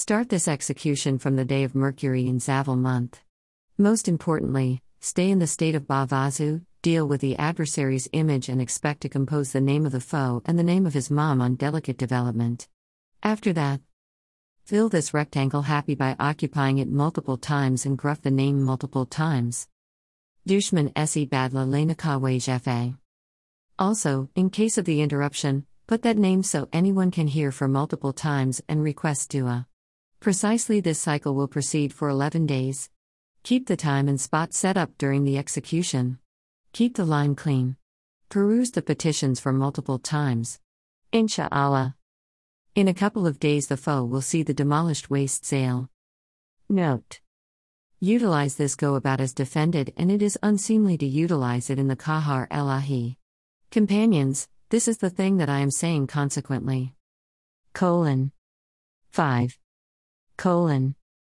Start this execution from the day of Mercury in Zaval month. Most importantly, stay in the state of Bavazu, deal with the adversary's image and expect to compose the name of the foe and the name of his mom on delicate development. After that, fill this rectangle happy by occupying it multiple times and gruff the name multiple times. Dushman se badla lenakawe jefe. Also, in case of the interruption, put that name so anyone can hear for multiple times and request dua. Precisely this cycle will proceed for 11 days. Keep the time and spot set up during the execution. Keep the line clean. Peruse the petitions for multiple times. Insha'Allah. In a couple of days, the foe will see the demolished waste sail. Note. Utilize this go about as defended, and it is unseemly to utilize it in the Kahar Elahi. Companions, this is the thing that I am saying consequently. Colon. 5. Colon.